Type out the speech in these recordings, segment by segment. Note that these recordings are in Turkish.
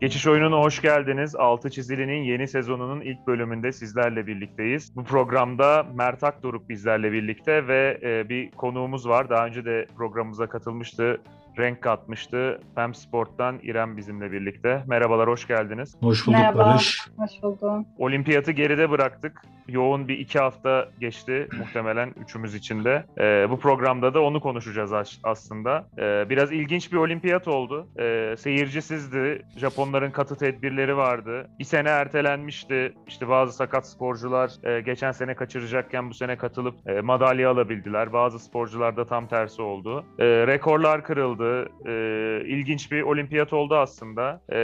Geçiş oyununa hoş geldiniz. Altı Çizili'nin yeni sezonunun ilk bölümünde sizlerle birlikteyiz. Bu programda Mert Akdoruk bizlerle birlikte ve e, bir konuğumuz var. Daha önce de programımıza katılmıştı renk katmıştı. Fem Sport'tan İrem bizimle birlikte. Merhabalar, hoş geldiniz. Hoş bulduk Merhaba, Barış. hoş buldum. Olimpiyatı geride bıraktık. Yoğun bir iki hafta geçti muhtemelen üçümüz için de. Ee, bu programda da onu konuşacağız as- aslında. Ee, biraz ilginç bir olimpiyat oldu. Ee, seyircisizdi. Japonların katı tedbirleri vardı. Bir sene ertelenmişti. İşte bazı sakat sporcular e, geçen sene kaçıracakken bu sene katılıp e, madalya alabildiler. Bazı sporcular da tam tersi oldu. E, rekorlar kırıldı. E, ilginç bir olimpiyat oldu aslında. E,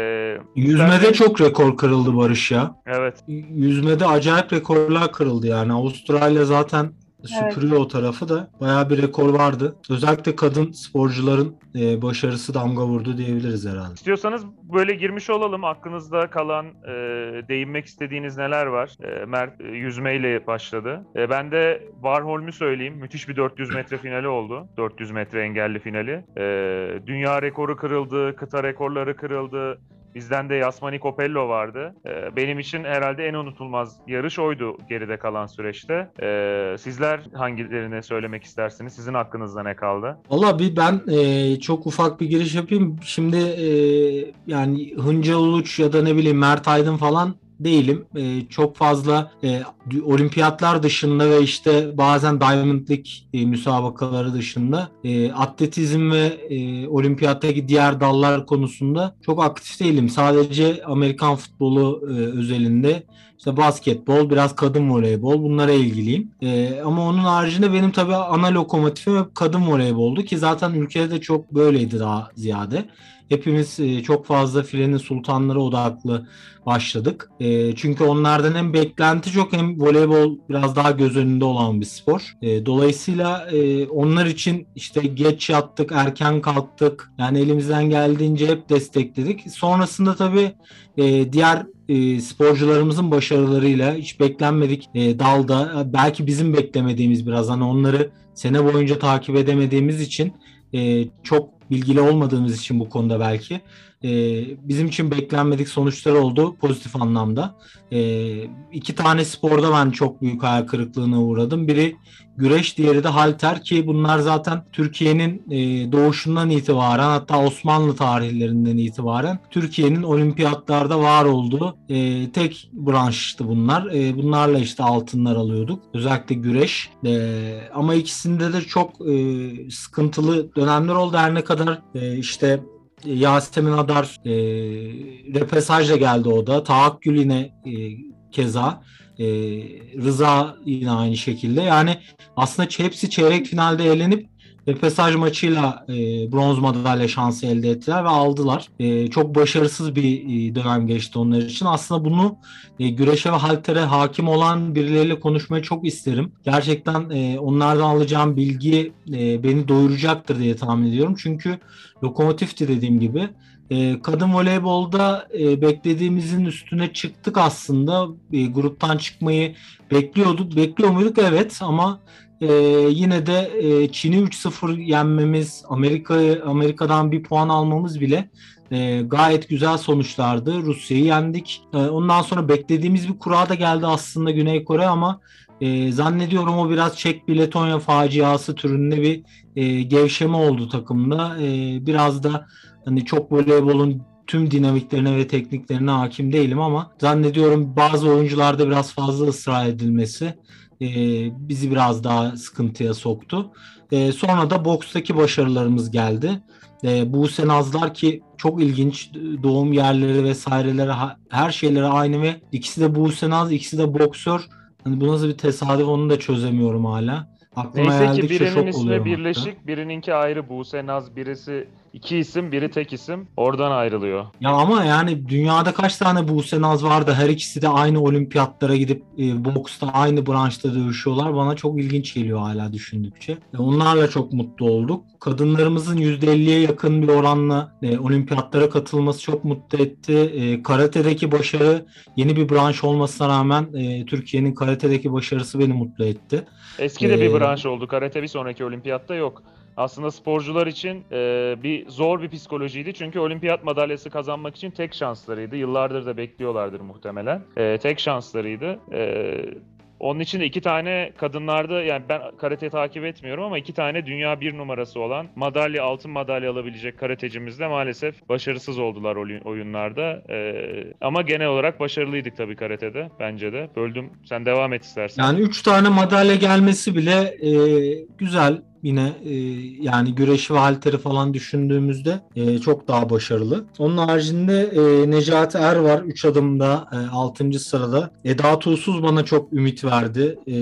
Yüzmede çok rekor kırıldı Barış ya. evet. Yüzmede acayip rekorlar kırıldı yani. Avustralya zaten Evet. süpürüyor o tarafı da. Bayağı bir rekor vardı. Özellikle kadın sporcuların e, başarısı damga vurdu diyebiliriz herhalde. İstiyorsanız böyle girmiş olalım. Aklınızda kalan, e, değinmek istediğiniz neler var? E, Mert e, yüzmeyle başladı. E, ben de Warholm'u söyleyeyim. Müthiş bir 400 metre finali oldu. 400 metre engelli finali. E, dünya rekoru kırıldı, kıta rekorları kırıldı. Bizden de Yasmani Copello vardı. E, benim için herhalde en unutulmaz yarış oydu geride kalan süreçte. E, sizler hangilerini söylemek istersiniz? Sizin hakkınızda ne kaldı? Valla bir ben e, çok ufak bir giriş yapayım. Şimdi e, yani Hınca Uluç ya da ne bileyim Mert Aydın falan değilim. E, çok fazla e, olimpiyatlar dışında ve işte bazen Diamond League e, müsabakaları dışında e, atletizm ve e, olimpiyattaki diğer dallar konusunda çok aktif değilim. Sadece Amerikan futbolu e, özelinde işte basketbol, biraz kadın voleybol bunlara ilgiliyim. E, ama onun haricinde benim tabii ana lokomotifim hep kadın voleyboldu ki zaten ülkede de çok böyleydi daha ziyade. Hepimiz e, çok fazla filenin sultanları odaklı başladık. E, çünkü onlardan hem beklenti çok hem voleybol biraz daha göz önünde olan bir spor. E, dolayısıyla onlar için işte geç yattık, erken kalktık. Yani elimizden geldiğince hep destekledik. Sonrasında tabii diğer sporcularımızın başarılarıyla hiç beklenmedik dalda belki bizim beklemediğimiz biraz hani onları sene boyunca takip edemediğimiz için çok bilgili olmadığımız için bu konuda belki e, bizim için beklenmedik sonuçlar oldu pozitif anlamda. E, iki tane sporda ben çok büyük hayal kırıklığına uğradım. Biri güreş, diğeri de halter ki bunlar zaten Türkiye'nin e, doğuşundan itibaren hatta Osmanlı tarihlerinden itibaren Türkiye'nin olimpiyatlarda var olduğu e, tek branştı bunlar. E, bunlarla işte altınlar alıyorduk. Özellikle güreş. Ama ikisinde de çok sıkıntılı dönemler oldu. Her ne kadar işte Yasemin Adar e, repesajla geldi o da. Tahakkül yine e, keza. E, Rıza yine aynı şekilde. Yani aslında hepsi çeyrek finalde elenip repesaj maçıyla e, bronz madalya şansı elde ettiler ve aldılar. E, çok başarısız bir e, dönem geçti onlar için. Aslında bunu e, güreşe ve haltere hakim olan birileriyle konuşmayı çok isterim. Gerçekten e, onlardan alacağım bilgi e, beni doyuracaktır diye tahmin ediyorum. Çünkü lokomotifti dediğim gibi. E, kadın voleybolda e, beklediğimizin üstüne çıktık aslında. E, gruptan çıkmayı bekliyorduk. Bekliyor muyduk? Evet ama e, yine de e, Çin'i 3-0 yenmemiz, Amerika'yı Amerika'dan bir puan almamız bile e, gayet güzel sonuçlardı. Rusya'yı yendik. E, ondan sonra beklediğimiz bir kura da geldi aslında Güney Kore ama e, zannediyorum o biraz Çek bir Letonya faciası türünde bir e, gevşeme oldu takımda. E, biraz da hani çok voleybolun tüm dinamiklerine ve tekniklerine hakim değilim ama zannediyorum bazı oyuncularda biraz fazla ısrar edilmesi e, bizi biraz daha sıkıntıya soktu. E, sonra da bokstaki başarılarımız geldi. E, Buse Nazlar ki çok ilginç doğum yerleri vesaireleri her şeyleri aynı ve ikisi de Buse Naz, ikisi de boksör. Hani bu nasıl bir tesadüf onu da çözemiyorum hala. Aklıma Neyse ki birinin ismi birleşik, hatta. birininki ayrı Buse Naz, birisi iki isim, biri tek isim. Oradan ayrılıyor. Ya ama yani dünyada kaç tane Buse Naz vardı? Her ikisi de aynı olimpiyatlara gidip e, boksta aynı branşta dövüşüyorlar. Bana çok ilginç geliyor hala düşündükçe. E, onlarla çok mutlu olduk. Kadınlarımızın %50'ye yakın bir oranla e, olimpiyatlara katılması çok mutlu etti. E, karate'deki başarı yeni bir branş olmasına rağmen e, Türkiye'nin karate'deki başarısı beni mutlu etti. Eski de bir Ee, branş oldu. Karate bir sonraki olimpiyatta yok. Aslında sporcular için e, bir zor bir psikolojiydi. Çünkü olimpiyat madalyası kazanmak için tek şanslarıydı. Yıllardır da bekliyorlardır muhtemelen. E, tek şanslarıydı. E, onun için de iki tane kadınlarda yani ben karate takip etmiyorum ama iki tane dünya bir numarası olan madalya altın madalya alabilecek karatecimiz de maalesef başarısız oldular oyunlarda. Ee, ama genel olarak başarılıydık tabii karatede bence de. Böldüm. Sen devam et istersen. Yani üç tane madalya gelmesi bile e, güzel yine e, yani güreşi ve halteri falan düşündüğümüzde e, çok daha başarılı. Onun haricinde e, Necati Er var 3 adımda e, 6. sırada. Eda Tuğsuz bana çok ümit verdi. E,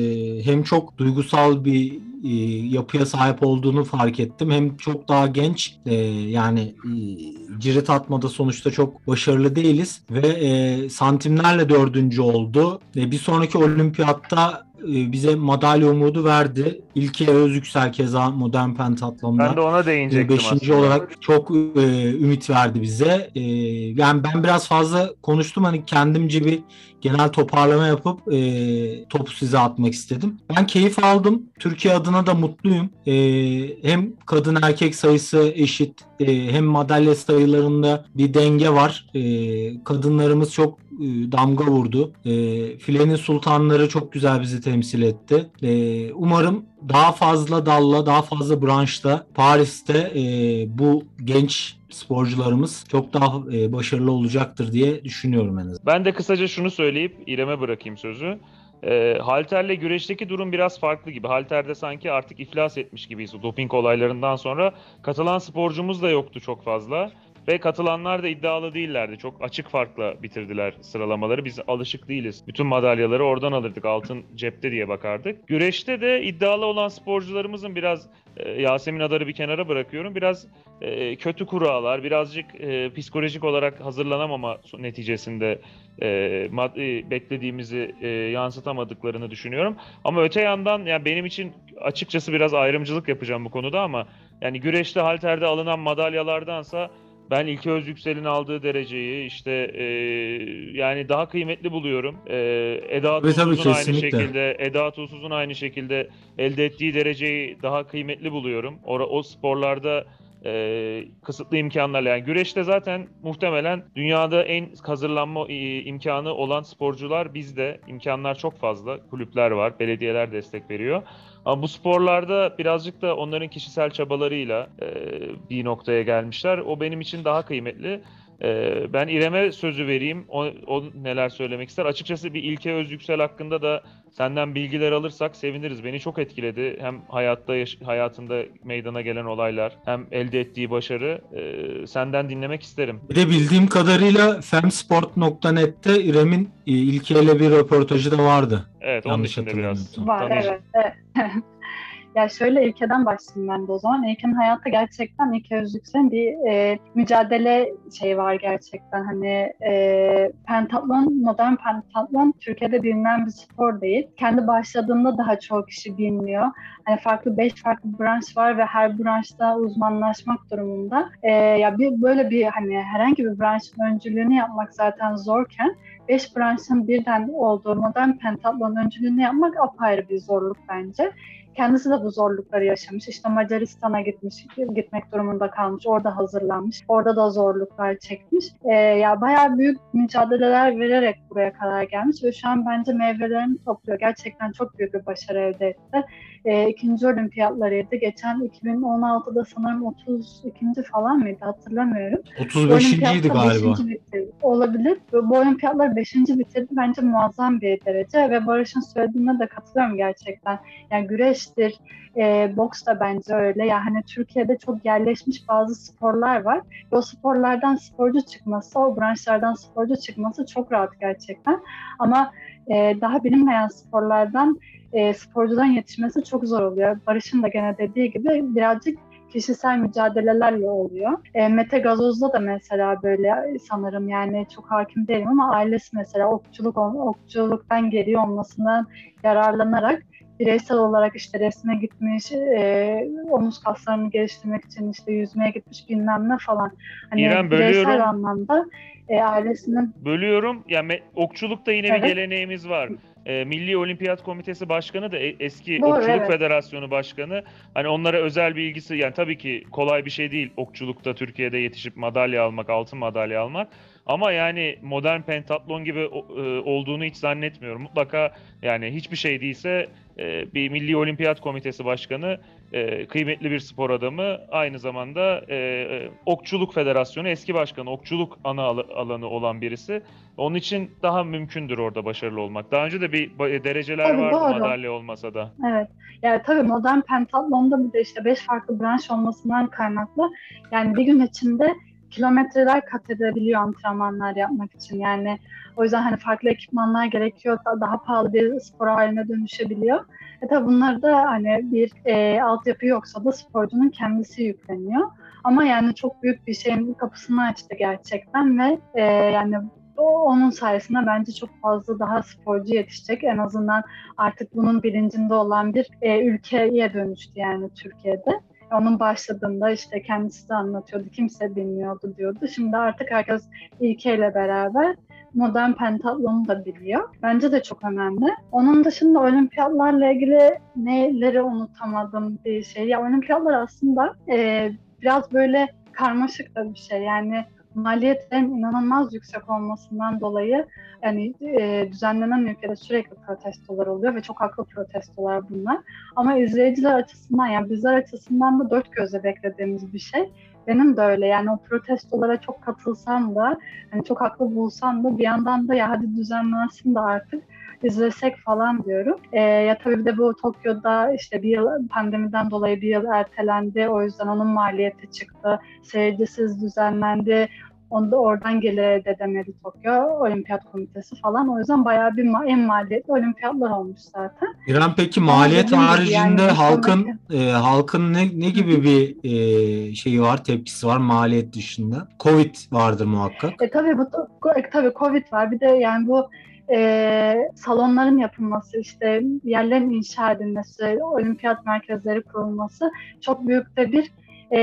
hem çok duygusal bir e, yapıya sahip olduğunu fark ettim. Hem çok daha genç e, yani e, cirit atmada sonuçta çok başarılı değiliz ve e, santimlerle dördüncü oldu. E, bir sonraki olimpiyatta bize madalya umudu verdi. İlke Özüksel keza modern pentatlonda. Ben de ona değinecektim Beşinci aslında. olarak çok e, ümit verdi bize. E, yani ben biraz fazla konuştum hani kendimce bir genel toparlama yapıp e, topu size atmak istedim. Ben keyif aldım. Türkiye adına da mutluyum. E, hem kadın erkek sayısı eşit e, hem madalya sayılarında bir denge var. E, kadınlarımız çok e, damga vurdu. E, filenin sultanları çok güzel bizi temsil etti. E, umarım daha fazla dalla, daha fazla branşta Paris'te e, bu genç sporcularımız çok daha e, başarılı olacaktır diye düşünüyorum en azından. Ben de kısaca şunu söyleyip İrem'e bırakayım sözü. E, halterle güreşteki durum biraz farklı gibi. Halterde sanki artık iflas etmiş gibiyiz doping olaylarından sonra. Katılan sporcumuz da yoktu çok fazla. Ve katılanlar da iddialı değillerdi. Çok açık farkla bitirdiler sıralamaları. Biz alışık değiliz. Bütün madalyaları oradan alırdık. Altın cepte diye bakardık. Güreşte de iddialı olan sporcularımızın biraz e, Yasemin Adar'ı bir kenara bırakıyorum. Biraz e, kötü kurallar, birazcık e, psikolojik olarak hazırlanamama neticesinde beklediğimizi yansıtamadıklarını düşünüyorum. Ama öte yandan yani benim için açıkçası biraz ayrımcılık yapacağım bu konuda ama yani güreşte halterde alınan madalyalardansa ben İlke Özyüksel'in aldığı dereceyi işte e, yani daha kıymetli buluyorum. E, Eda tabii, Tuzsuz'un aynı şekilde, Eda Tuzsuz'un aynı şekilde elde ettiği dereceyi daha kıymetli buluyorum. O, o sporlarda e, kısıtlı imkanlarla yani güreşte zaten muhtemelen dünyada en hazırlanma e, imkanı olan sporcular bizde. imkanlar çok fazla. Kulüpler var, belediyeler destek veriyor. Ama bu sporlarda birazcık da onların kişisel çabalarıyla e, bir noktaya gelmişler. O benim için daha kıymetli. E, ben İrem'e sözü vereyim. O, o neler söylemek ister. Açıkçası bir İlke Özyüksel hakkında da senden bilgiler alırsak seviniriz. Beni çok etkiledi. Hem hayatta hayatında meydana gelen olaylar hem elde ettiği başarı. E, senden dinlemek isterim. Bir de bildiğim kadarıyla femsport.net'te İrem'in e, İlke ile bir röportajı da vardı. Evet, onun için de biraz. Var, evet. Ya şöyle İlke'den başlayayım ben de o zaman. İlke'nin hayatta gerçekten İlke Özlüksel'in bir e, mücadele şey var gerçekten. Hani e, pentatlon, modern pentatlon Türkiye'de bilinen bir spor değil. Kendi başladığında daha çok kişi bilmiyor. Hani farklı beş farklı branş var ve her branşta uzmanlaşmak durumunda. E, ya bir böyle bir hani herhangi bir branşın öncülüğünü yapmak zaten zorken beş branşın birden olduğu modern pentatlon öncülüğünü yapmak apayrı bir zorluk bence. Kendisi de bu zorlukları yaşamış. İşte Macaristan'a gitmiş, gitmek durumunda kalmış. Orada hazırlanmış. Orada da zorluklar çekmiş. E, ya bayağı büyük mücadeleler vererek buraya kadar gelmiş ve şu an bence meyvelerini topluyor. Gerçekten çok büyük bir başarı elde etti. E, ikinci olimpiyatlarıydı. Geçen 2016'da sanırım 32. falan mıydı hatırlamıyorum. 35.ydi galiba. Olabilir. Bu olimpiyatlar 5. bitirdi. Bence muazzam bir derece ve Barış'ın söylediğine de katılıyorum gerçekten. Yani güreştir, e, boks da bence öyle. Yani hani Türkiye'de çok yerleşmiş bazı sporlar var. Ve o sporlardan sporcu çıkması, o branşlardan sporcu çıkması çok rahat gerçekten. Ama e, daha bilinmeyen sporlardan e, sporcudan yetişmesi çok zor oluyor. Barış'ın da gene dediği gibi birazcık kişisel mücadelelerle oluyor. E, Mete Gazoz'da da mesela böyle sanırım yani çok hakim değilim ama ailesi mesela okçuluk okçuluktan geliyor olmasından yararlanarak bireysel olarak işte resme gitmiş, e, omuz kaslarını geliştirmek için işte yüzmeye gitmiş bilmem ne falan. Hani İrem, bireysel anlamda e, ailesinin... Bölüyorum. Yani okçulukta yine evet. bir geleneğimiz var. E, Milli Olimpiyat Komitesi Başkanı da e- eski Doğru, Okçuluk evet. Federasyonu Başkanı. Hani onlara özel bir ilgisi yani tabii ki kolay bir şey değil okçulukta Türkiye'de yetişip madalya almak, altın madalya almak. Ama yani modern pentatlon gibi e, olduğunu hiç zannetmiyorum. Mutlaka yani hiçbir şey değilse e, bir Milli Olimpiyat Komitesi Başkanı e, kıymetli bir spor adamı aynı zamanda e, e, Okçuluk Federasyonu eski başkanı, okçuluk ana al- alanı olan birisi. Onun için daha mümkündür orada başarılı olmak. Daha önce de bir ba- dereceler Tabii, vardı doğru. madalya olmasa da. Evet. Yani tabii modern pentatlonda bir de işte beş farklı branş olmasından kaynaklı yani bir gün içinde kilometreler kat edebiliyor antrenmanlar yapmak için. Yani o yüzden hani farklı ekipmanlar gerekiyor. da- Daha pahalı bir spor haline dönüşebiliyor. E tabii bunlar da hani bir e, altyapı yoksa da sporcunun kendisi yükleniyor. Ama yani çok büyük bir şeyin kapısını açtı gerçekten ve e, yani o, onun sayesinde bence çok fazla daha sporcu yetişecek. En azından artık bunun bilincinde olan bir e, ülkeye dönüştü yani Türkiye'de. Onun başladığında işte kendisi de anlatıyordu, kimse bilmiyordu diyordu. Şimdi artık herkes ilkeyle beraber modern pentatlonu da biliyor. Bence de çok önemli. Onun dışında olimpiyatlarla ilgili neleri unutamadım bir şey. Ya olimpiyatlar aslında e, biraz böyle karmaşık da bir şey. Yani maliyetlerin inanılmaz yüksek olmasından dolayı yani e, düzenlenen ülkede sürekli protestolar oluyor ve çok haklı protestolar bunlar. Ama izleyiciler açısından yani bizler açısından da dört gözle beklediğimiz bir şey. Benim de öyle yani o protestolara çok katılsam da hani çok haklı bulsam da bir yandan da ya hadi düzenlensin de artık izlesek falan diyorum. Ee, ya tabii bir de bu Tokyo'da işte bir yıl pandemiden dolayı bir yıl ertelendi. O yüzden onun maliyeti çıktı. Seyircisiz düzenlendi. Onu da oradan gelir dedemedi Tokyo Olimpiyat Komitesi falan. O yüzden bayağı bir ma- en maliyetli olimpiyatlar olmuş zaten. İrem peki maliyet gibi haricinde yani halkın e, halkın ne, ne gibi bir e, şeyi var, tepkisi var maliyet dışında? Covid vardır muhakkak. E tabii bu e, tabii Covid var. Bir de yani bu e, salonların yapılması, işte yerlerin inşa edilmesi, olimpiyat merkezleri kurulması çok büyük de bir e,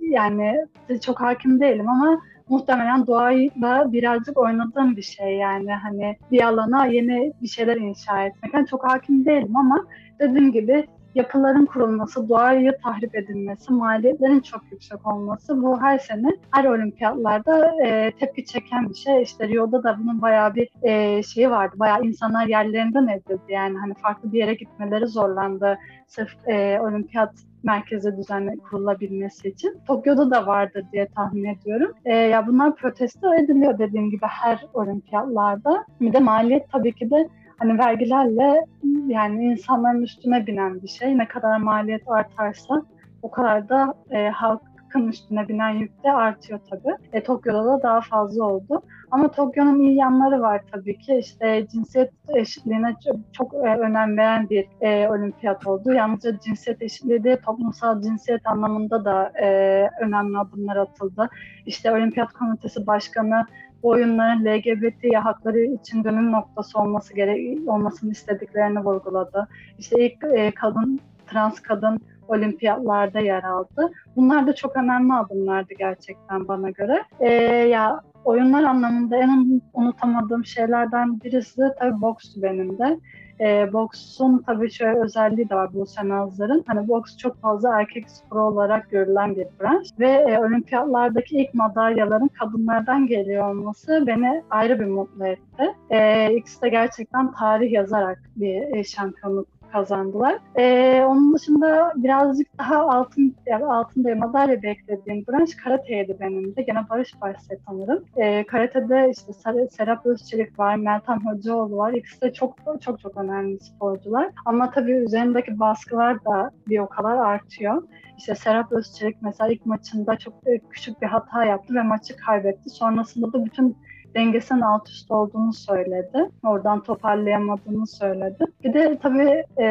yani çok hakim değilim ama muhtemelen doğayla birazcık oynadığım bir şey yani hani bir alana yeni bir şeyler inşa etmek. Yani çok hakim değilim ama dediğim gibi yapıların kurulması, doğayı tahrip edilmesi, maliyetlerin çok yüksek olması bu her sene her olimpiyatlarda e, tepki çeken bir şey. İşte Rio'da da bunun bayağı bir e, şeyi vardı. Bayağı insanlar yerlerinden edildi. Yani hani farklı bir yere gitmeleri zorlandı. Sırf e, olimpiyat merkezi düzenle kurulabilmesi için. Tokyo'da da vardır diye tahmin ediyorum. E, ya bunlar protesto ediliyor dediğim gibi her olimpiyatlarda. Bir de maliyet tabii ki de hani vergilerle yani insanların üstüne binen bir şey. Ne kadar maliyet artarsa o kadar da e, halkın üstüne binen yük de artıyor tabii. E, Tokyo'da da daha fazla oldu. Ama Tokyo'nun iyi yanları var tabii ki. İşte cinsiyet eşitliğine çok, e, önem veren bir e, olimpiyat oldu. Yalnızca cinsiyet eşitliği değil, toplumsal cinsiyet anlamında da e, önemli adımlar atıldı. İşte Olimpiyat Komitesi Başkanı bu oyunların LGBT hakları için dönüm noktası olması gere olmasını istediklerini vurguladı. İşte ilk e, kadın, trans kadın olimpiyatlarda yer aldı. Bunlar da çok önemli adımlardı gerçekten bana göre. E, ya oyunlar anlamında en unutamadığım şeylerden birisi tabii bokstu benim de. E, boksun tabii şöyle özelliği de var bu Senazların. Hani boks çok fazla erkek sporu olarak görülen bir branş ve e, olimpiyatlardaki ilk madalyaların kadınlardan geliyor olması beni ayrı bir mutlu etti. E, ikisi de gerçekten tarih yazarak bir e, şampiyonluk kazandılar. Ee, onun dışında birazcık daha altın yani altında madalya beklediğim branş karateydi benim de. Gene Barış Barse sanırım. Ee, karatede işte Ser- Serap Özçelik var, Meltem Hocaoğlu var. İkisi de çok çok çok önemli sporcular. Ama tabii üzerindeki baskılar da bir o kadar artıyor. İşte Serap Özçelik mesela ilk maçında çok küçük bir hata yaptı ve maçı kaybetti. Sonrasında da bütün dengesinin alt üst olduğunu söyledi. Oradan toparlayamadığını söyledi. Bir de tabii e,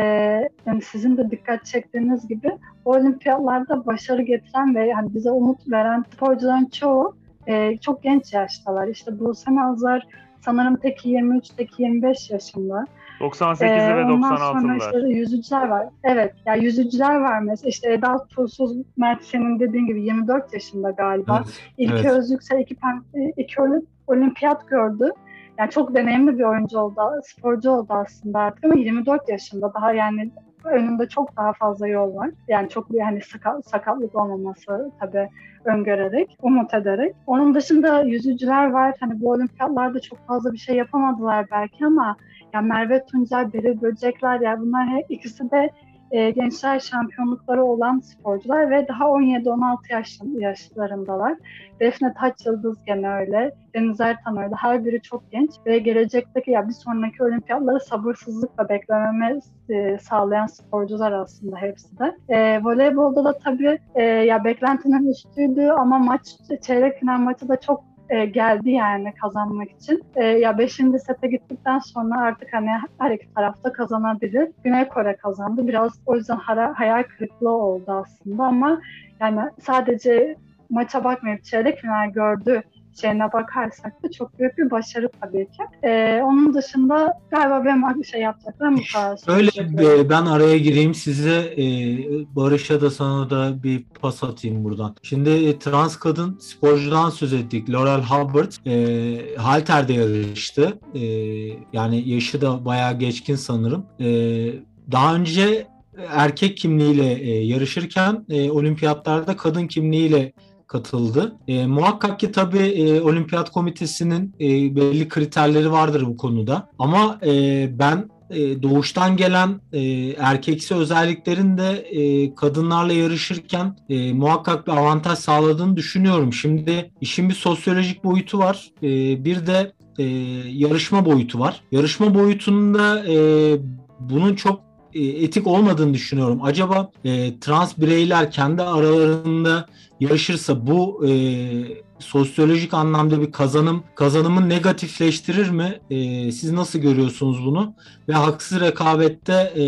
yani sizin de dikkat çektiğiniz gibi o olimpiyatlarda başarı getiren ve yani bize umut veren sporcuların çoğu e, çok genç yaştalar. İşte Buse Nazlar sanırım teki 23, teki 25 yaşında. 98'li Ee, ve ondan sonra 96'lılar. işte yüzücüler var. Evet, ya yani yüzücüler var mesela. İşte Eda Tuğsuz, Mert senin dediğin gibi 24 yaşında galiba. Evet, İlk evet. Özyüksel iki, pen- iki oli- olimpiyat gördü. yani çok deneyimli bir oyuncu oldu, sporcu oldu aslında artık ama 24 yaşında daha yani önünde çok daha fazla yol var. Yani çok hani sakat, sakatlık olmaması tabii öngörerek, umut ederek. Onun dışında yüzücüler var. Hani bu olimpiyatlarda çok fazla bir şey yapamadılar belki ama ya Merve Tuncel, Beril Böcekler ya bunlar her ikisi de e, gençler şampiyonlukları olan sporcular ve daha 17-16 yaş, yaşlarındalar. Defne Taç Yıldız gene öyle. Deniz Ertan öyle. Her biri çok genç ve gelecekteki ya bir sonraki olimpiyatları sabırsızlıkla beklememi e, sağlayan sporcular aslında hepsi de. E, voleybolda da tabii e, ya beklentinin üstüydü ama maç çeyrek final maçı da çok e, geldi yani kazanmak için. E, ya 5. sete gittikten sonra artık hani her iki tarafta kazanabilir. Güney Kore kazandı. Biraz o yüzden hayal kırıklığı oldu aslında ama yani sadece maça bakmayıp çeyrek final gördü şeyine bakarsak da çok büyük bir başarı tabii ki. Ee, onun dışında galiba benim şey yapacaklarım bu kadar. Öyle e, ben araya gireyim size e, Barış'a da sana da bir pas atayım buradan. Şimdi e, trans kadın sporcudan söz ettik. Laurel Hubbard e, halterde yarıştı. E, yani yaşı da bayağı geçkin sanırım. E, daha önce erkek kimliğiyle e, yarışırken e, olimpiyatlarda kadın kimliğiyle katıldı. E, muhakkak ki tabii e, olimpiyat komitesinin e, belli kriterleri vardır bu konuda. Ama e, ben e, doğuştan gelen e, erkeksi özelliklerin de e, kadınlarla yarışırken e, muhakkak bir avantaj sağladığını düşünüyorum. Şimdi işin bir sosyolojik boyutu var. E, bir de e, yarışma boyutu var. Yarışma boyutunda e, bunun çok etik olmadığını düşünüyorum. Acaba e, trans bireyler kendi aralarında yarışırsa bu e, sosyolojik anlamda bir kazanım kazanımı negatifleştirir mi? E, siz nasıl görüyorsunuz bunu? Ve haksız rekabette e,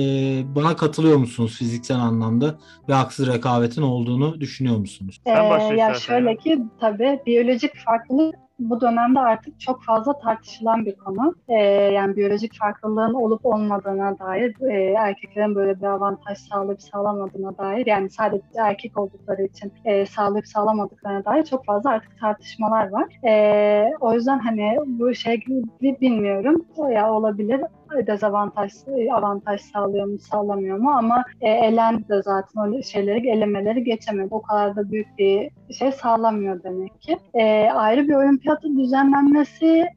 bana katılıyor musunuz fiziksel anlamda ve haksız rekabetin olduğunu düşünüyor musunuz? Ee, ya şöyle ki tabii biyolojik farklılık bu dönemde artık çok fazla tartışılan bir konu. Ee, yani biyolojik farklılığın olup olmadığına dair, e, erkeklerin böyle bir avantaj sağlayıp sağlamadığına dair, yani sadece erkek oldukları için e, sağlayıp sağlamadıklarına dair çok fazla artık tartışmalar var. E, o yüzden hani bu şey bilmiyorum. O ya olabilir dezavantaj, avantaj sağlıyor mu, sağlamıyor mu ama e, elendi de zaten o şeyleri, elemeleri geçemedi. O kadar da büyük bir şey sağlamıyor demek ki. E, ayrı bir olimpiyatı düzenlenmesi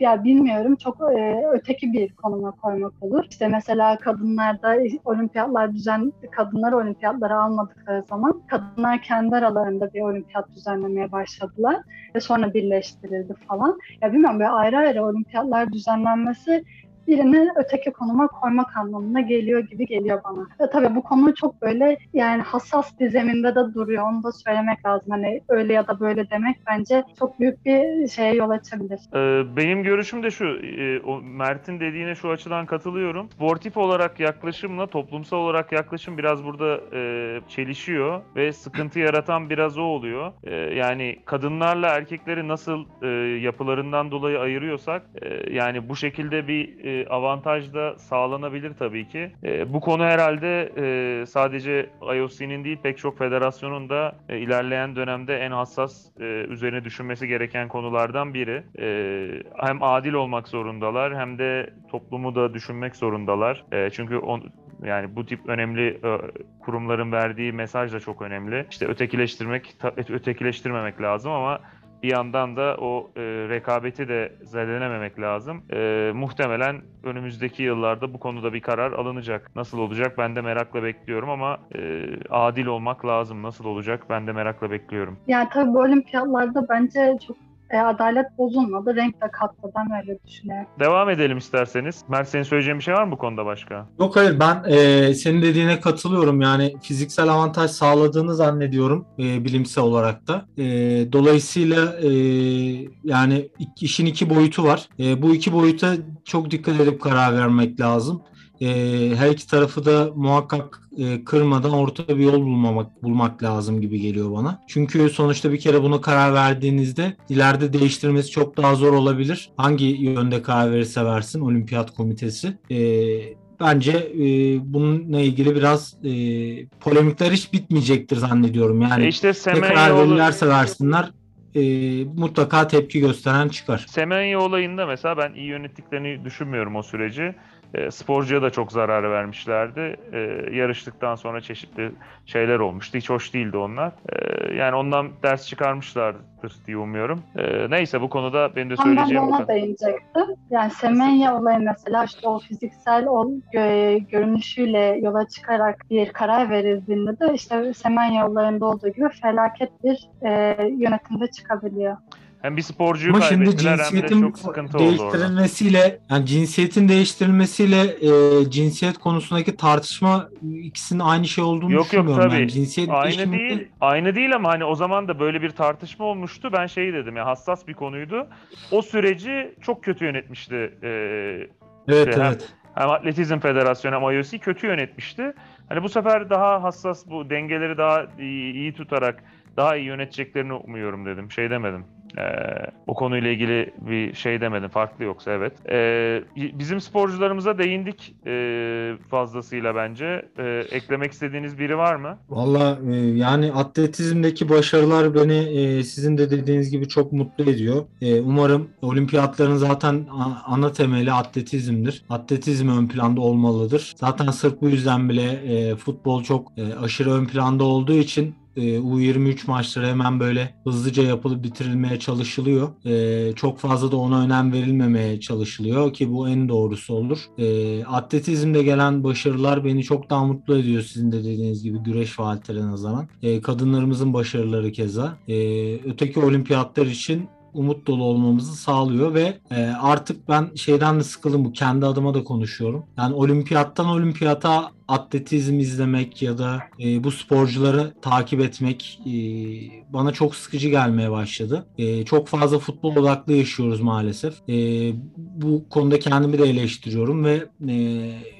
ya bilmiyorum çok e, öteki bir konuma koymak olur. İşte mesela kadınlarda olimpiyatlar düzen kadınlar olimpiyatlara almadıkları zaman kadınlar kendi aralarında bir olimpiyat düzenlemeye başladılar ve sonra birleştirildi falan. Ya bilmiyorum böyle ayrı ayrı olimpiyatlar düzenlenmesi birini öteki konuma koymak anlamına geliyor gibi geliyor bana. Ve tabii bu konu çok böyle yani hassas bir zeminde de duruyor. Onu da söylemek lazım. Hani öyle ya da böyle demek bence çok büyük bir şeye yol açabilir. Ee, benim görüşüm de şu. E, o Mert'in dediğine şu açıdan katılıyorum. Sportif olarak yaklaşımla toplumsal olarak yaklaşım biraz burada e, çelişiyor ve sıkıntı yaratan biraz o oluyor. E, yani kadınlarla erkekleri nasıl e, yapılarından dolayı ayırıyorsak e, yani bu şekilde bir e, avantaj da sağlanabilir tabii ki. E, bu konu herhalde e, sadece IOC'nin değil pek çok federasyonun da e, ilerleyen dönemde en hassas e, üzerine düşünmesi gereken konulardan biri. E, hem adil olmak zorundalar hem de toplumu da düşünmek zorundalar. E, çünkü on, yani bu tip önemli e, kurumların verdiği mesaj da çok önemli. İşte ötekileştirmek, ötekileştirmemek lazım ama bir yandan da o e, rekabeti de zedelenememek lazım. E, muhtemelen önümüzdeki yıllarda bu konuda bir karar alınacak. Nasıl olacak ben de merakla bekliyorum ama e, adil olmak lazım. Nasıl olacak ben de merakla bekliyorum. Yani tabii bu olimpiyatlarda bence çok e, adalet bozulmadı. Renk de kattı. Ben öyle düşünüyorum. Devam edelim isterseniz. Mert senin söyleyeceğin bir şey var mı bu konuda başka? Yok hayır ben e, senin dediğine katılıyorum. Yani fiziksel avantaj sağladığını zannediyorum e, bilimsel olarak da. E, dolayısıyla e, yani işin iki boyutu var. E, bu iki boyuta çok dikkat edip karar vermek lazım e, her iki tarafı da muhakkak e, kırmadan orta bir yol bulmamak bulmak lazım gibi geliyor bana. Çünkü sonuçta bir kere buna karar verdiğinizde ileride değiştirmesi çok daha zor olabilir. Hangi yönde karar verirse versin olimpiyat komitesi. E, bence e, bununla ilgili biraz e, polemikler hiç bitmeyecektir zannediyorum. Yani işte ne karar verirlerse versinler e, mutlaka tepki gösteren çıkar. Semenya olayında mesela ben iyi yönettiklerini düşünmüyorum o süreci. E, sporcuya da çok zarar vermişlerdi. E, yarıştıktan sonra çeşitli şeyler olmuştu. Hiç hoş değildi onlar. E, yani ondan ders çıkarmışlardır diye umuyorum. E, neyse bu konuda benim de ben söyleyeceğim bu ona kadar. değinecektim. Yani Semenya olayı mesela işte o fiziksel o gö- görünüşüyle yola çıkarak bir karar verildiğinde de işte Semenya olayında olduğu gibi felaket bir e, yönetimde çıkabiliyor. Hem bir sporcuyu Ama şimdi kaybettiler hem de cinsiyetin çok sıkıntı oldu orada. değiştirilmesiyle yani cinsiyetin değiştirilmesiyle e, cinsiyet konusundaki tartışma ikisinin aynı şey olduğunu Yok, yok, düşünmüyorum. tabii. Yani cinsiyet Aynı değişimi- değil. Aynı değil ama hani o zaman da böyle bir tartışma olmuştu. Ben şey dedim ya hassas bir konuydu. O süreci çok kötü yönetmişti. Ee, Evet Şey, hem- evet. hem Atletizm Federasyonu hem IOC kötü yönetmişti. Hani bu sefer daha hassas bu dengeleri daha iyi, iyi tutarak daha iyi yöneteceklerini umuyorum dedim. Şey demedim. Ee, o konuyla ilgili bir şey demedim. Farklı yoksa evet. Ee, bizim sporcularımıza değindik ee, fazlasıyla bence. Ee, eklemek istediğiniz biri var mı? Valla e, yani atletizmdeki başarılar beni e, sizin de dediğiniz gibi çok mutlu ediyor. E, umarım olimpiyatların zaten ana temeli atletizmdir. Atletizm ön planda olmalıdır. Zaten sırf bu yüzden bile e, futbol çok e, aşırı ön planda olduğu için e, U23 maçları hemen böyle hızlıca yapılıp bitirilmeye çalışılıyor. E, çok fazla da ona önem verilmemeye çalışılıyor ki bu en doğrusu olur. E, atletizmde gelen başarılar beni çok daha mutlu ediyor sizin de dediğiniz gibi güreş faaliyetlerine nazaran. E, kadınlarımızın başarıları keza. E, öteki olimpiyatlar için umut dolu olmamızı sağlıyor ve e, artık ben şeyden de sıkıldım bu kendi adıma da konuşuyorum. Yani olimpiyattan olimpiyata atletizm izlemek ya da e, bu sporcuları takip etmek e, bana çok sıkıcı gelmeye başladı. E, çok fazla futbol odaklı yaşıyoruz maalesef. E, bu konuda kendimi de eleştiriyorum ve e,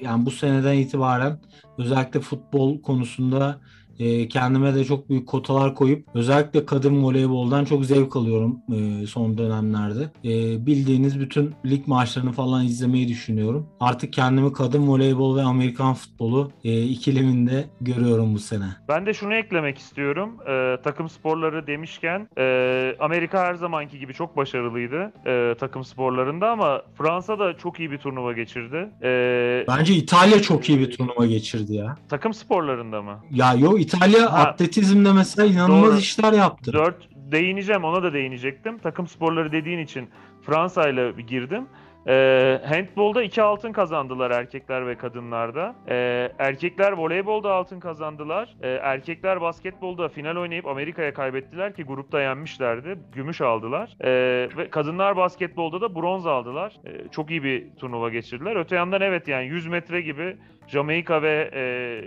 yani bu seneden itibaren özellikle futbol konusunda e, kendime de çok büyük kotalar koyup özellikle kadın voleyboldan çok zevk alıyorum e, son dönemlerde. E, bildiğiniz bütün lig maçlarını falan izlemeyi düşünüyorum. Artık kendimi kadın voleybol ve Amerikan futbolu e, ikileminde görüyorum bu sene. Ben de şunu eklemek istiyorum. Ee, takım sporları demişken e, Amerika her zamanki gibi çok başarılıydı e, takım sporlarında ama Fransa da çok iyi bir turnuva geçirdi. E, Bence İtalya çok iyi bir turnuva geçirdi ya. takım sporlarında mı? Ya yo İtalya Ha. atletizmde mesela inanılmaz Doğru. işler yaptı. Dört değineceğim ona da değinecektim. Takım sporları dediğin için Fransa ile girdim. Ee, handbolda iki altın kazandılar erkekler ve kadınlarda. Ee, erkekler voleybolda altın kazandılar. Ee, erkekler basketbolda final oynayıp Amerika'ya kaybettiler ki grupta yenmişlerdi. Gümüş aldılar. Ee, ve kadınlar basketbolda da bronz aldılar. Ee, çok iyi bir turnuva geçirdiler. Öte yandan evet yani 100 metre gibi Jamaika ve e,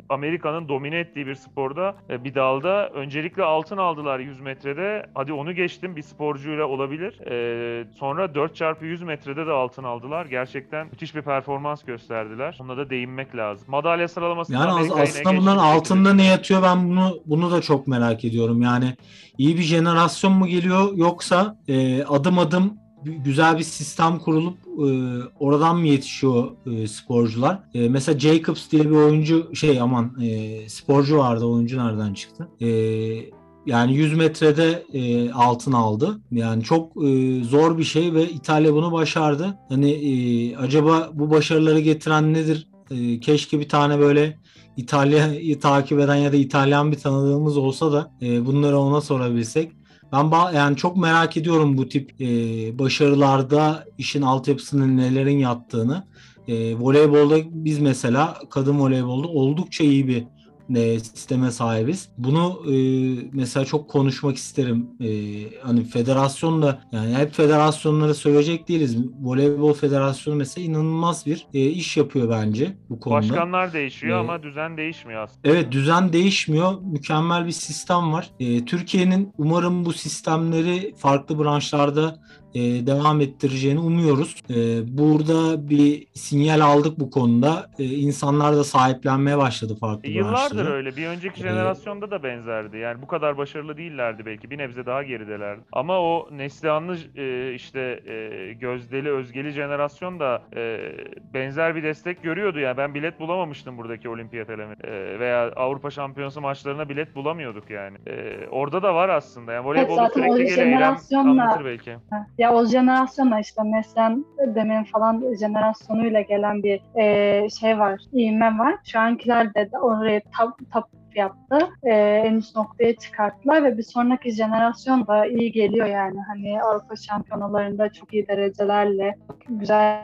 Amerika'nın domine ettiği bir sporda e, bir dalda öncelikle altın aldılar 100 metrede. Hadi onu geçtim bir sporcuyla olabilir. E, sonra 4x100 metrede de altın aldılar. Gerçekten müthiş bir performans gösterdiler. Ona da değinmek lazım. Madalya sıralamasında Yani az- aslında bunların altında ne yatıyor ben bunu bunu da çok merak ediyorum. Yani iyi bir jenerasyon mu geliyor yoksa e, adım adım güzel bir sistem kurulup e, oradan mı yetişiyor e, sporcular? E, mesela Jacobs diye bir oyuncu şey aman e, sporcu vardı oyuncu nereden çıktı? E, yani 100 metrede e, altın aldı. Yani çok e, zor bir şey ve İtalya bunu başardı. Hani e, acaba bu başarıları getiren nedir? E, keşke bir tane böyle İtalya'yı takip eden ya da İtalyan bir tanıdığımız olsa da e, bunları ona sorabilsek. Ben yani çok merak ediyorum bu tip e, başarılarda işin altyapısının nelerin yattığını. E, voleybolda biz mesela kadın voleybolda oldukça iyi bir e, sisteme sahibiz. Bunu e, mesela çok konuşmak isterim. E, hani federasyon da yani hep federasyonlara söyleyecek değiliz. Voleybol Federasyonu mesela inanılmaz bir e, iş yapıyor bence bu konuda. Başkanlar değişiyor E, ama düzen değişmiyor aslında. Evet düzen değişmiyor. Mükemmel bir sistem var. Ee, Türkiye'nin umarım bu sistemleri farklı branşlarda e, devam ettireceğini umuyoruz. Ee, burada bir sinyal aldık bu konuda. Ee, insanlar da sahiplenmeye başladı farklı E, Yıllardır Vardır öyle. Bir önceki Ee, jenerasyonda da benzerdi. Yani bu kadar başarılı değillerdi belki. Bir nebze daha geridelerdi. Ama o Neslihanlı e, işte e, Gözdeli, Özgeli jenerasyon da e, benzer bir destek görüyordu. Yani ben bilet bulamamıştım buradaki olimpiyat eleme e, veya Avrupa Şampiyonası maçlarına bilet bulamıyorduk yani. E, orada da var aslında. Yani voleybolda zaten o sürekli gelen eylem anlatır belki. Ya o jenerasyonla işte Meslen demin falan jenerasyonuyla gelen bir e, şey var, ivme var. Şu ankiler de oraya tap, tap yaptı. E, en üst noktaya çıkarttılar ve bir sonraki jenerasyon da iyi geliyor yani. Hani Avrupa şampiyonalarında çok iyi derecelerle güzel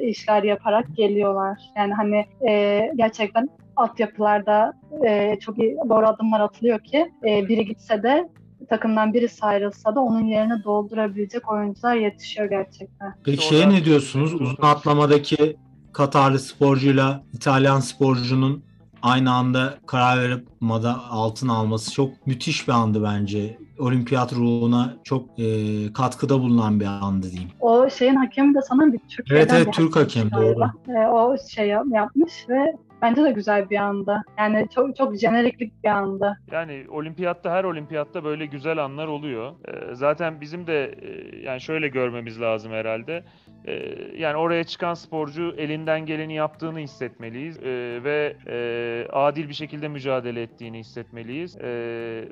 işler yaparak geliyorlar. Yani hani e, gerçekten altyapılarda e, çok iyi doğru adımlar atılıyor ki e, biri gitse de takımdan birisi ayrılsa da onun yerini doldurabilecek oyuncular yetişiyor gerçekten. Peki şeye ne diyorsunuz? Uzun atlamadaki Katarlı sporcuyla İtalyan sporcunun aynı anda karar verip mada altın alması çok müthiş bir andı bence. Olimpiyat ruhuna çok e, katkıda bulunan bir andı diyeyim. O şeyin hakemi de sanırım bir Türkiye'den Evet, evet, Türk hakemmiş hakem, galiba. E, o şey yap- yapmış ve bence de güzel bir anda. Yani çok çok jeneriklik bir anda. Yani olimpiyatta her olimpiyatta böyle güzel anlar oluyor. Ee, zaten bizim de e, yani şöyle görmemiz lazım herhalde. Ee, yani oraya çıkan sporcu elinden geleni yaptığını hissetmeliyiz Ee, ve e, adil bir şekilde mücadele ettiğini hissetmeliyiz Ee,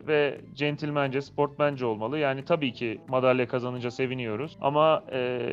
ve centilmence, sportmence olmalı. Yani tabii ki madalya kazanınca seviniyoruz ama e,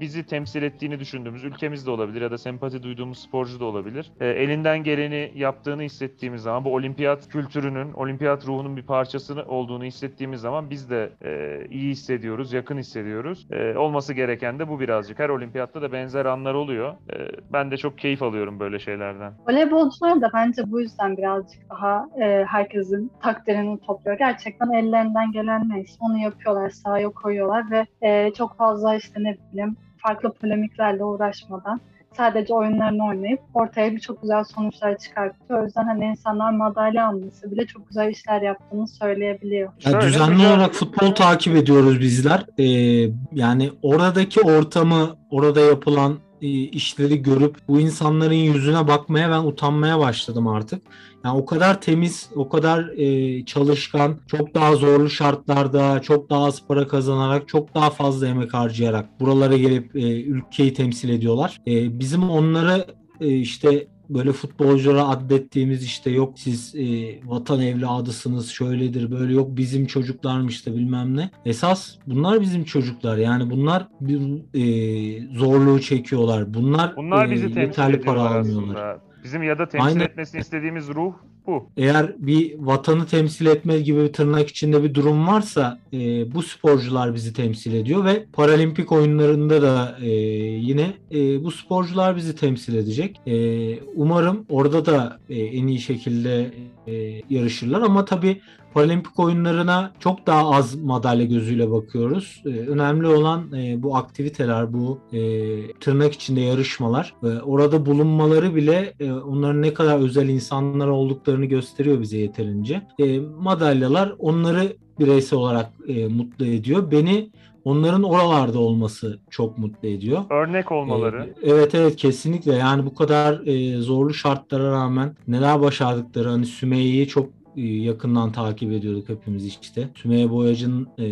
bizi temsil ettiğini düşündüğümüz ülkemiz de olabilir ya da sempati duyduğumuz sporcu da olabilir. E, elinden geleni yaptığını hissettiğimiz zaman bu olimpiyat kültürünün, olimpiyat ruhunun bir parçası olduğunu hissettiğimiz zaman biz de e, iyi hissediyoruz, yakın hissediyoruz. E, olması gereken de bu birazcık. Her olimpiyatta da benzer anlar oluyor. E, ben de çok keyif alıyorum böyle şeylerden. Voleybolcular da bence bu yüzden birazcık daha e, herkesin takdirini topluyor. Gerçekten ellerinden gelen neyse onu yapıyorlar, sahaya koyuyorlar ve e, çok fazla işte ne bileyim farklı polemiklerle uğraşmadan sadece oyunlarını oynayıp ortaya birçok güzel sonuçlar çıkartıyor. O yüzden hani insanlar madalya alması bile çok güzel işler yaptığını söyleyebiliyor. Ya Şöyle düzenli olarak futbol takip ediyoruz bizler. Ee, yani oradaki ortamı, orada yapılan işleri görüp bu insanların yüzüne bakmaya ben utanmaya başladım artık. Yani o kadar temiz, o kadar e, çalışkan, çok daha zorlu şartlarda, çok daha az para kazanarak, çok daha fazla emek harcayarak buralara gelip e, ülkeyi temsil ediyorlar. E, bizim onları e, işte böyle futbolculara addettiğimiz işte yok siz e, vatan evladısınız şöyledir böyle yok bizim çocuklarmış da bilmem ne. Esas bunlar bizim çocuklar yani bunlar bir e, zorluğu çekiyorlar. Bunlar, Bunlar e, bizi temsil yeterli para almıyorlar. Bizim ya da temsil Aynen. etmesini istediğimiz ruh bu. Eğer bir vatanı temsil etme gibi bir tırnak içinde bir durum varsa e, bu sporcular bizi temsil ediyor ve paralimpik oyunlarında da e, yine e, bu sporcular bizi temsil edecek. E, umarım orada da e, en iyi şekilde e, yarışırlar ama tabii paralimpik oyunlarına çok daha az madalya gözüyle bakıyoruz. E, önemli olan e, bu aktiviteler, bu e, tırnak içinde yarışmalar. E, orada bulunmaları bile e, onların ne kadar özel insanlar olduklarını gösteriyor bize yeterince. E, madalyalar onları bireysel olarak e, mutlu ediyor. Beni onların oralarda olması çok mutlu ediyor. Örnek olmaları. Ee, Evet evet kesinlikle yani bu kadar e, zorlu şartlara rağmen neler başardıkları hani Sümeyye'yi çok yakından takip ediyorduk hepimiz işte. Sümeyye Boyacı'nın e,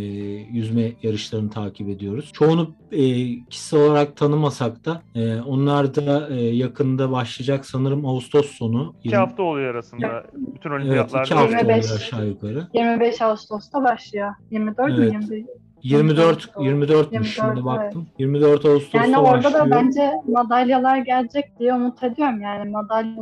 yüzme yarışlarını takip ediyoruz. Çoğunu e, kişisel olarak tanımasak da e, onlar da e, yakında başlayacak sanırım Ağustos sonu. İki hafta oluyor arasında. Bütün Evet olimpiyatlarda. iki hafta Yirmi beş. oluyor aşağı yukarı. 25 Ağustos'ta başlıyor. 24 Evet. mi 21? 24 24, 24'müş şimdi evet. baktım. 24 Ağustos'ta Yani orada başlıyor. da bence madalyalar gelecek diye umut ediyorum. Yani madalya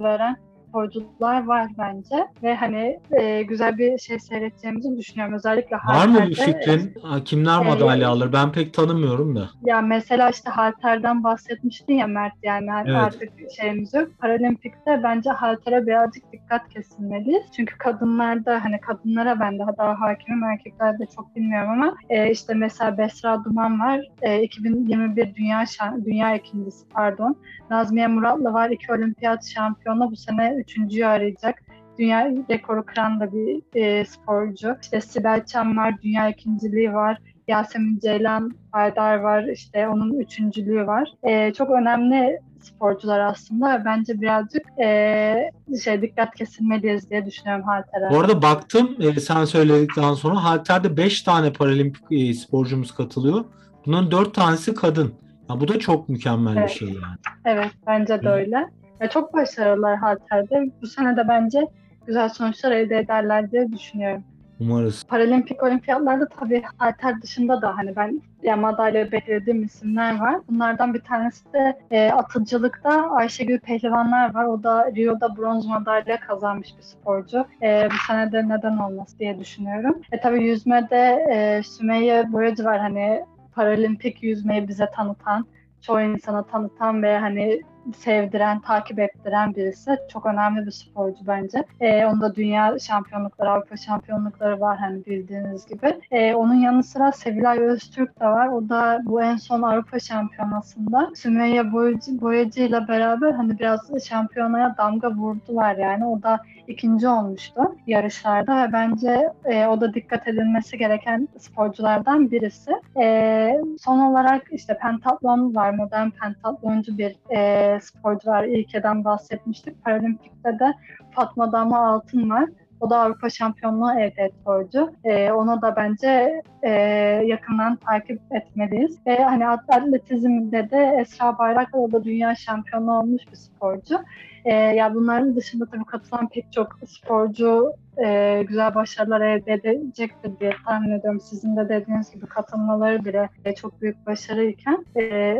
veren sporcular var bence. Ve hani e, güzel bir şey seyredeceğimizi düşünüyorum. Özellikle Var mı bir halterde- fikrin? Ha, Kimler e, madalya alır? Ben pek tanımıyorum da. Ya mesela işte halterden bahsetmiştin ya Mert yani Evet. artık şeyimiz yok. Paralimpikte bence haltere birazcık dikkat kesilmeliyiz. Çünkü kadınlarda hani kadınlara ben daha daha hakimim erkeklerde çok bilmiyorum ama e, işte mesela Besra Duman var. E, 2021 dünya dünya ikincisi pardon. Nazmiye Muratlı var. iki olimpiyat şampiyonu bu sene üçüncüyü arayacak. Dünya rekoru kıran da bir e, sporcu. İşte Sibel Çam var. Dünya ikinciliği var. Yasemin Ceylan Haydar var işte onun üçüncülüğü var. Ee, çok önemli sporcular aslında. Bence birazcık e, şey dikkat kesilmeliyiz diye düşünüyorum haltere. Bu arada baktım e, sen söyledikten sonra halterde 5 tane paralimpik e, sporcumuz katılıyor. Bunların 4 tanesi kadın. Ya bu da çok mükemmel Evet. bir şey yani. Evet bence de öyle. Ve çok başarılılar halterde. Bu sene de bence güzel sonuçlar elde ederler diye düşünüyorum. Umarız. Paralimpik olimpiyatlarda tabii halter dışında da hani ben ya madalya beklediğim isimler var. Bunlardan bir tanesi de e, atıcılıkta Ayşegül Pehlivanlar var. O da Rio'da bronz madalya kazanmış bir sporcu. E, bu sene de neden olmaz diye düşünüyorum. E tabii yüzmede e, Sümeyye Boyacı var. Hani paralimpik yüzmeyi bize tanıtan, çoğu insana tanıtan ve hani sevdiren, takip ettiren birisi. Çok önemli bir sporcu bence. Ee, onda dünya şampiyonlukları, Avrupa şampiyonlukları var hani bildiğiniz gibi. Ee, onun yanı sıra Sevilay Öztürk de var. O da bu en son Avrupa şampiyonasında Sümeyye Boyacı, Boyacı ile beraber hani biraz şampiyonaya damga vurdular yani. O da ikinci olmuştu yarışlarda ve bence e, o da dikkat edilmesi gereken sporculardan birisi. E, son olarak işte pentatlon var, modern pentatloncu bir e, sporcu var. İlke'den bahsetmiştik. Paralimpik'te de Fatma Dama Altın var. O da Avrupa şampiyonluğu elde etti. E, ona da bence e, yakından takip etmeliyiz. Ve hani at- atletizmde de Esra Bayraktar o da dünya şampiyonu olmuş bir sporcu. E, ya bunların dışında tabii katılan pek çok sporcu e, güzel başarılar elde edecektir diye tahmin ediyorum. Sizin de dediğiniz gibi katılmaları bile e, çok büyük başarıyken e,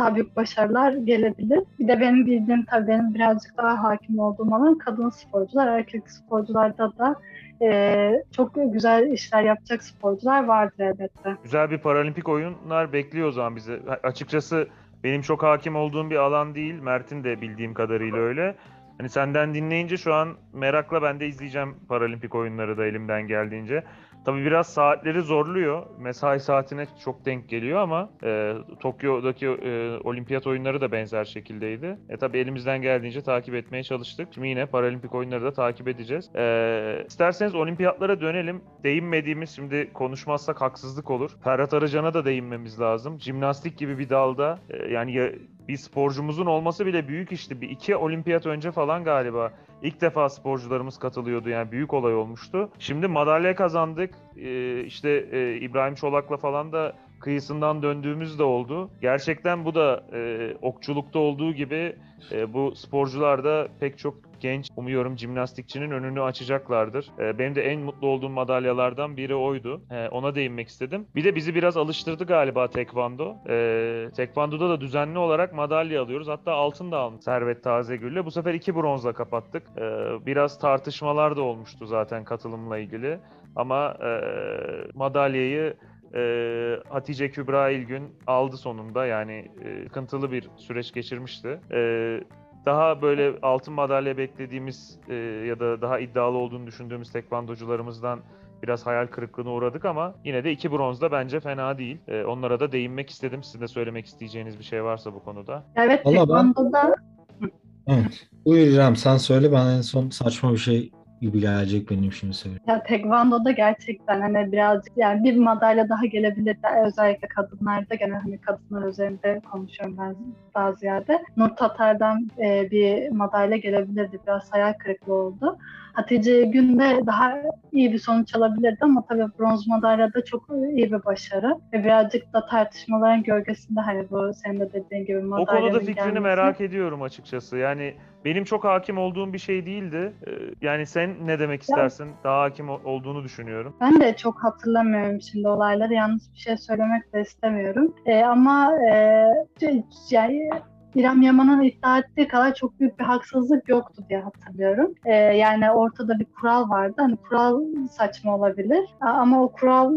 daha büyük başarılar gelebilir. Bir de benim bildiğim tabii benim birazcık daha hakim olduğum alan kadın sporcular. Erkek sporcularda da e, çok güzel işler yapacak sporcular vardır elbette. Güzel bir paralimpik oyunlar bekliyor o zaman bize. Ha- Açıkçası benim çok hakim olduğum bir alan değil. Mert'in de bildiğim kadarıyla öyle. Hani senden dinleyince şu an merakla ben de izleyeceğim paralimpik oyunları da elimden geldiğince. Tabii biraz saatleri zorluyor. Mesai saatine çok denk geliyor ama e, Tokyo'daki e, olimpiyat oyunları da benzer şekildeydi. E tabii elimizden geldiğince takip etmeye çalıştık. Şimdi yine paralimpik oyunları da takip edeceğiz. E, isterseniz olimpiyatlara dönelim. Değinmediğimiz şimdi konuşmazsak haksızlık olur. Ferhat Arıcan'a da değinmemiz lazım. Jimnastik gibi bir dalda e, yani ya, bir sporcumuzun olması bile büyük işti. Bir iki olimpiyat önce falan galiba İlk defa sporcularımız katılıyordu yani büyük olay olmuştu. Şimdi madalya kazandık. Ee, işte e, İbrahim Çolak'la falan da kıyısından döndüğümüz de oldu. Gerçekten bu da e, okçulukta olduğu gibi e, bu sporcular da pek çok genç umuyorum jimnastikçinin önünü açacaklardır. E, benim de en mutlu olduğum madalyalardan biri oydu. E, ona değinmek istedim. Bir de bizi biraz alıştırdı galiba tekvando. E, tekvandoda da düzenli olarak madalya alıyoruz. Hatta altın da almış Servet Tazegül'le. Bu sefer iki bronzla kapattık. Biraz tartışmalar da olmuştu zaten katılımla ilgili. Ama e, madalyayı e, Hatice Kübra İlgün aldı sonunda. Yani e, bir süreç geçirmişti. Daha böyle altın madalya beklediğimiz e, ya da daha iddialı olduğunu düşündüğümüz tekvandocularımızdan biraz hayal kırıklığına uğradık ama yine de iki bronz da bence fena değil. E, onlara da değinmek istedim. Sizin de söylemek isteyeceğiniz bir şey varsa bu konuda. Evet, Valla ben- tekvandoda Evet. Buyur İrem sen söyle ben en son saçma bir şey gibi gelecek benim şimdi söyle. Ya tekvandoda gerçekten hani birazcık yani bir madalya daha gelebilir özellikle kadınlarda gene hani kadınlar üzerinde konuşuyorum ben daha ziyade. Nur Tatar'dan e, bir madalya gelebilirdi biraz hayal kırıklığı oldu. Hatice Gün de daha iyi bir sonuç alabilirdi ama tabii bronz madalya da çok iyi bir başarı. Ve birazcık da tartışmaların gölgesinde hani bu senin de dediğin gibi O madalyanın konuda fikrini gelmesi. merak ediyorum açıkçası. Yani benim çok hakim olduğum bir şey değildi. E, yani sen ne demek istersin? Daha hakim o- olduğunu düşünüyorum. Ben de çok hatırlamıyorum şimdi olayları. Yanlış bir şey söylemek de istemiyorum. Ee, ama e, c- yani İrem Yaman'ın iddia ettiği kadar çok büyük bir haksızlık yoktu diye hatırlıyorum. Ee, yani ortada bir kural vardı. Hani kural saçma olabilir. Ama o kural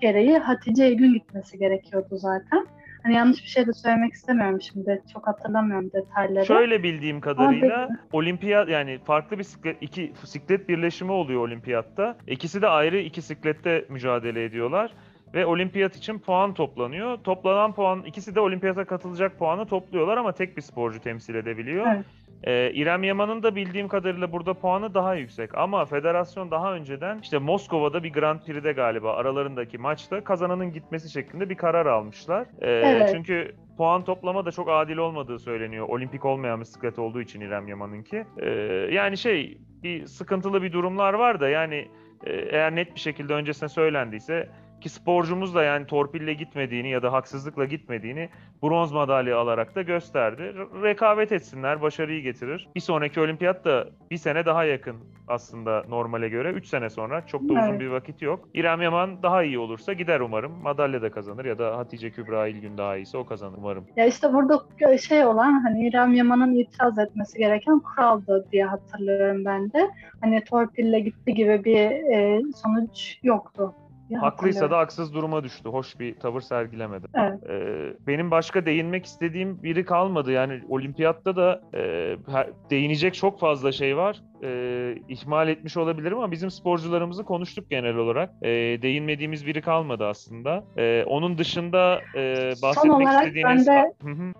gereği Hatice gün gitmesi gerekiyordu zaten. Hani yanlış bir şey de söylemek istemiyorum şimdi. Çok hatırlamıyorum detayları. Şöyle bildiğim kadarıyla olimpiyat yani farklı bisiklet iki bisiklet birleşimi oluyor olimpiyatta. İkisi de ayrı iki siklette mücadele ediyorlar ve olimpiyat için puan toplanıyor. Toplanan puan ikisi de olimpiyata katılacak puanı topluyorlar ama tek bir sporcu temsil edebiliyor. Evet. Ee, İrem Yaman'ın da bildiğim kadarıyla burada puanı daha yüksek. Ama federasyon daha önceden işte Moskova'da bir Grand Prix'de galiba aralarındaki maçta kazananın gitmesi şeklinde bir karar almışlar. Ee, Evet. Çünkü puan toplama da çok adil olmadığı söyleniyor. Olimpik olmayan bisiklet olduğu için İrem Yaman'ınki. Ee, yani şey bir sıkıntılı bir durumlar var da yani e, eğer net bir şekilde öncesine söylendiyse ki sporcumuz da yani torpille gitmediğini ya da haksızlıkla gitmediğini bronz madalya alarak da gösterdi. Rekabet etsinler, başarıyı getirir. Bir sonraki olimpiyat da bir sene daha yakın aslında normale göre. 3 sene sonra çok da uzun Evet. bir vakit yok. İrem Yaman daha iyi olursa gider umarım. Madalya da kazanır ya da Hatice Kübra İlgün daha iyiyse o kazanır umarım. Ya işte burada şey olan hani İrem Yaman'ın itiraz etmesi gereken kuraldı diye hatırlıyorum ben de. Hani torpille gitti gibi bir e, sonuç yoktu. Diye Haklıysa da haksız duruma düştü. Hoş bir tavır sergilemedi. Evet. Ee, benim başka değinmek istediğim biri kalmadı. Yani olimpiyatta da e, değinecek çok fazla şey var. Ee, ihmal etmiş olabilirim ama bizim sporcularımızı konuştuk genel olarak. Ee, değinmediğimiz biri kalmadı aslında. Ee, onun dışında e, bahsetmek olarak istediğiniz... ben de-.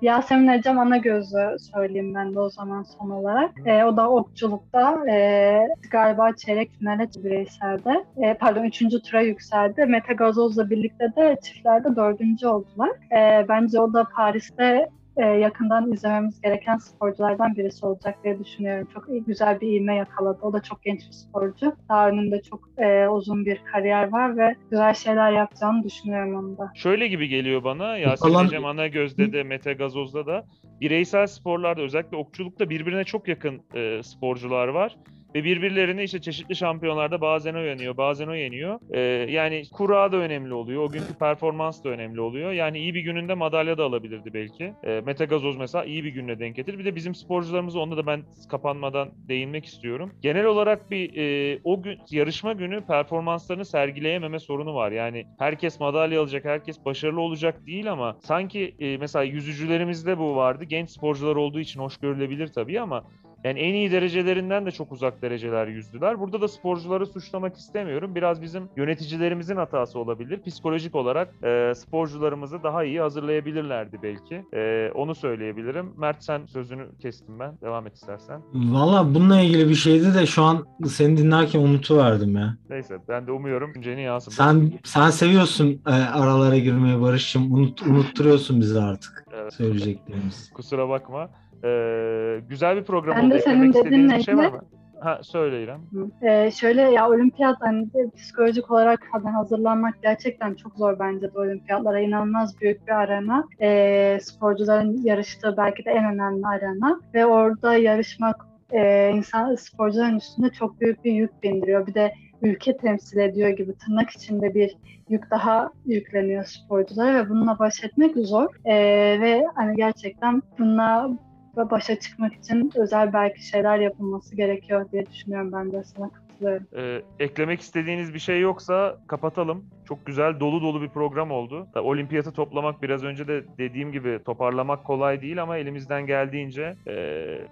Yasemin Ecem Anagöz'ü söyleyeyim ben de o zaman son olarak. E, o da okçulukta e, galiba çeyrek finale bireyselde. E, pardon üçüncü tura yükseldi. Mete Gazoz'la birlikte de çiftlerde dördüncü oldular. E, bence o da Paris'te e, yakından izlememiz gereken sporculardan birisi olacak diye düşünüyorum. Çok iyi, güzel bir ivme yakaladı. O da çok genç bir sporcu. Daha önünde çok e, uzun bir kariyer var ve güzel şeyler yapacağını düşünüyorum onun da. Şöyle gibi geliyor bana. Yasemin Kalan- Ecem Anagöz'de de Mete Gazoz'da da bireysel sporlarda özellikle okçulukta birbirine çok yakın e, sporcular var. Ve birbirlerini işte çeşitli şampiyonlarda bazen o yeniyor, bazen o yeniyor. E, yani kura da önemli oluyor. O günkü performans da önemli oluyor. Yani iyi bir gününde madalya da alabilirdi belki. E, Mete Gazoz mesela iyi bir gününe denk getirdi. Bir de bizim sporcularımız onda da ben kapanmadan değinmek istiyorum. Genel olarak bir e, o gün yarışma günü performanslarını sergileyememe sorunu var. Yani herkes madalya alacak, herkes başarılı olacak değil ama sanki e, mesela yüzücülerimizde bu vardı. Genç sporcular olduğu için hoş görülebilir tabii ama yani en iyi derecelerinden de çok uzak dereceler yüzdüler. Burada da sporcuları suçlamak istemiyorum. Biraz bizim yöneticilerimizin hatası olabilir. Psikolojik olarak e, sporcularımızı daha iyi hazırlayabilirlerdi belki. E, onu söyleyebilirim. Mert sen sözünü kestim ben. Devam et istersen. Valla bununla ilgili bir şeydi de şu an seni dinlerken unutuverdim ya. Neyse ben de umuyorum Ceni Yansın. Sen sen seviyorsun e, aralara girmeyi Barış'cığım. Unut, unutturuyorsun bizi artık Evet. söyleyeceklerimiz. Kusura bakma. Ee, güzel bir program Ben oldu. de senin bir şey var dediğinle mı? Ha söyle İrem. Ee, şöyle ya olimpiyat hani de psikolojik olarak hani hazırlanmak gerçekten çok zor bence de olimpiyatlara inanılmaz büyük bir arena. Ee, sporcuların yarıştığı belki de en önemli arena ve orada yarışmak e, insan sporcuların üstünde çok büyük bir yük bindiriyor. Bir de ülke temsil ediyor gibi tırnak içinde bir yük daha yükleniyor sporculara ve bununla baş etmek zor. Ee, ve hani gerçekten bununla başa çıkmak için özel belki şeyler yapılması gerekiyor diye düşünüyorum ben de sana katılıyorum. Ee, eklemek istediğiniz bir şey yoksa kapatalım. Çok güzel dolu dolu bir program oldu. Tabii Olimpiyatı toplamak biraz önce de dediğim gibi toparlamak kolay değil ama elimizden geldiğince e,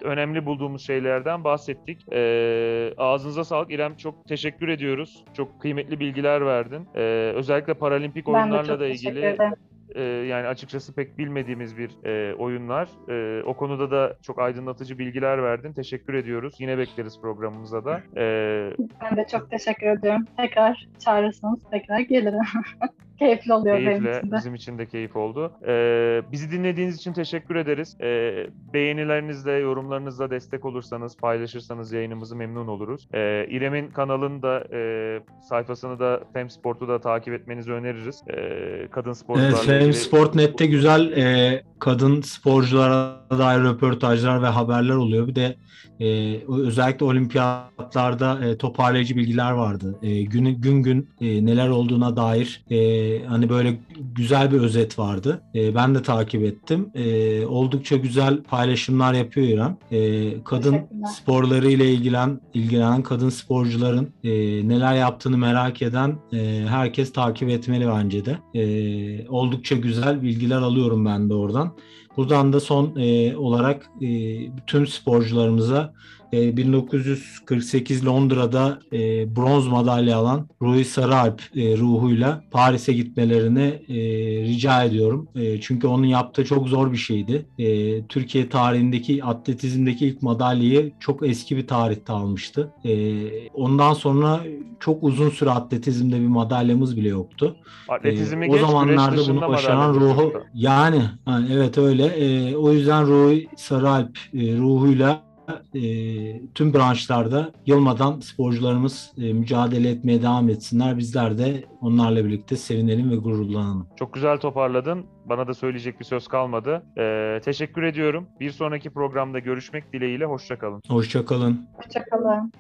önemli bulduğumuz şeylerden bahsettik. E, ağzınıza sağlık İrem çok teşekkür ediyoruz. Çok kıymetli bilgiler verdin. E, özellikle paralimpik oyunlarla da ilgili ederim. E, yani açıkçası pek bilmediğimiz bir e, oyunlar. E, o konuda da çok aydınlatıcı bilgiler verdin. Teşekkür ediyoruz. Yine bekleriz programımıza da. E, Ben de çok teşekkür ediyorum. Tekrar çağırırsanız tekrar gelirim. Keyifli oluyor benim keyifle, için de. bizim için de keyif oldu. E, bizi dinlediğiniz için teşekkür ederiz. E, beğenilerinizle, yorumlarınızla destek olursanız, paylaşırsanız yayınımızı memnun oluruz. E, İrem'in kanalını da, e, sayfasını da, Femsport'u da takip etmenizi öneririz. E, kadın sporcularla Evet, ilgili- Sport.net'te güzel e, kadın sporculara dair röportajlar ve haberler oluyor. Bir de e, özellikle olimpiyatlarda e, toparlayıcı bilgiler vardı. E, gün gün gün e, neler olduğuna dair e, hani böyle güzel bir özet vardı. E, ben de takip ettim. E, oldukça güzel paylaşımlar yapıyor İrem. E, kadın sporları ile ilgilen ilgilenen kadın sporcuların e, neler yaptığını merak eden e, herkes takip etmeli bence de. E, oldukça güzel bilgiler alıyorum ben de oradan. Buradan da son e, olarak e, tüm sporcularımıza e, 1948 Londra'da e, bronz madalya alan Rui Sarıalp e, ruhuyla Paris'e gitmelerini e, rica ediyorum. E, çünkü onun yaptığı çok zor bir şeydi. E, Türkiye tarihindeki atletizmdeki ilk madalyayı çok eski bir tarihte almıştı. E, ondan sonra çok uzun süre atletizmde bir madalyamız bile yoktu. Atletizmi geç, o zamanlarda güreş dışında bunu başaran ruhu yani ha, evet öyle. O yüzden Ruhi Sarıalp e, ruhuyla e, tüm branşlarda yılmadan sporcularımız e, mücadele etmeye devam etsinler. Bizler de onlarla birlikte sevinelim ve gururlanalım. Çok güzel toparladın. Bana da söyleyecek bir söz kalmadı. Ee, teşekkür ediyorum. Bir sonraki programda görüşmek dileğiyle. Hoşçakalın. Hoşçakalın. Hoşçakalın.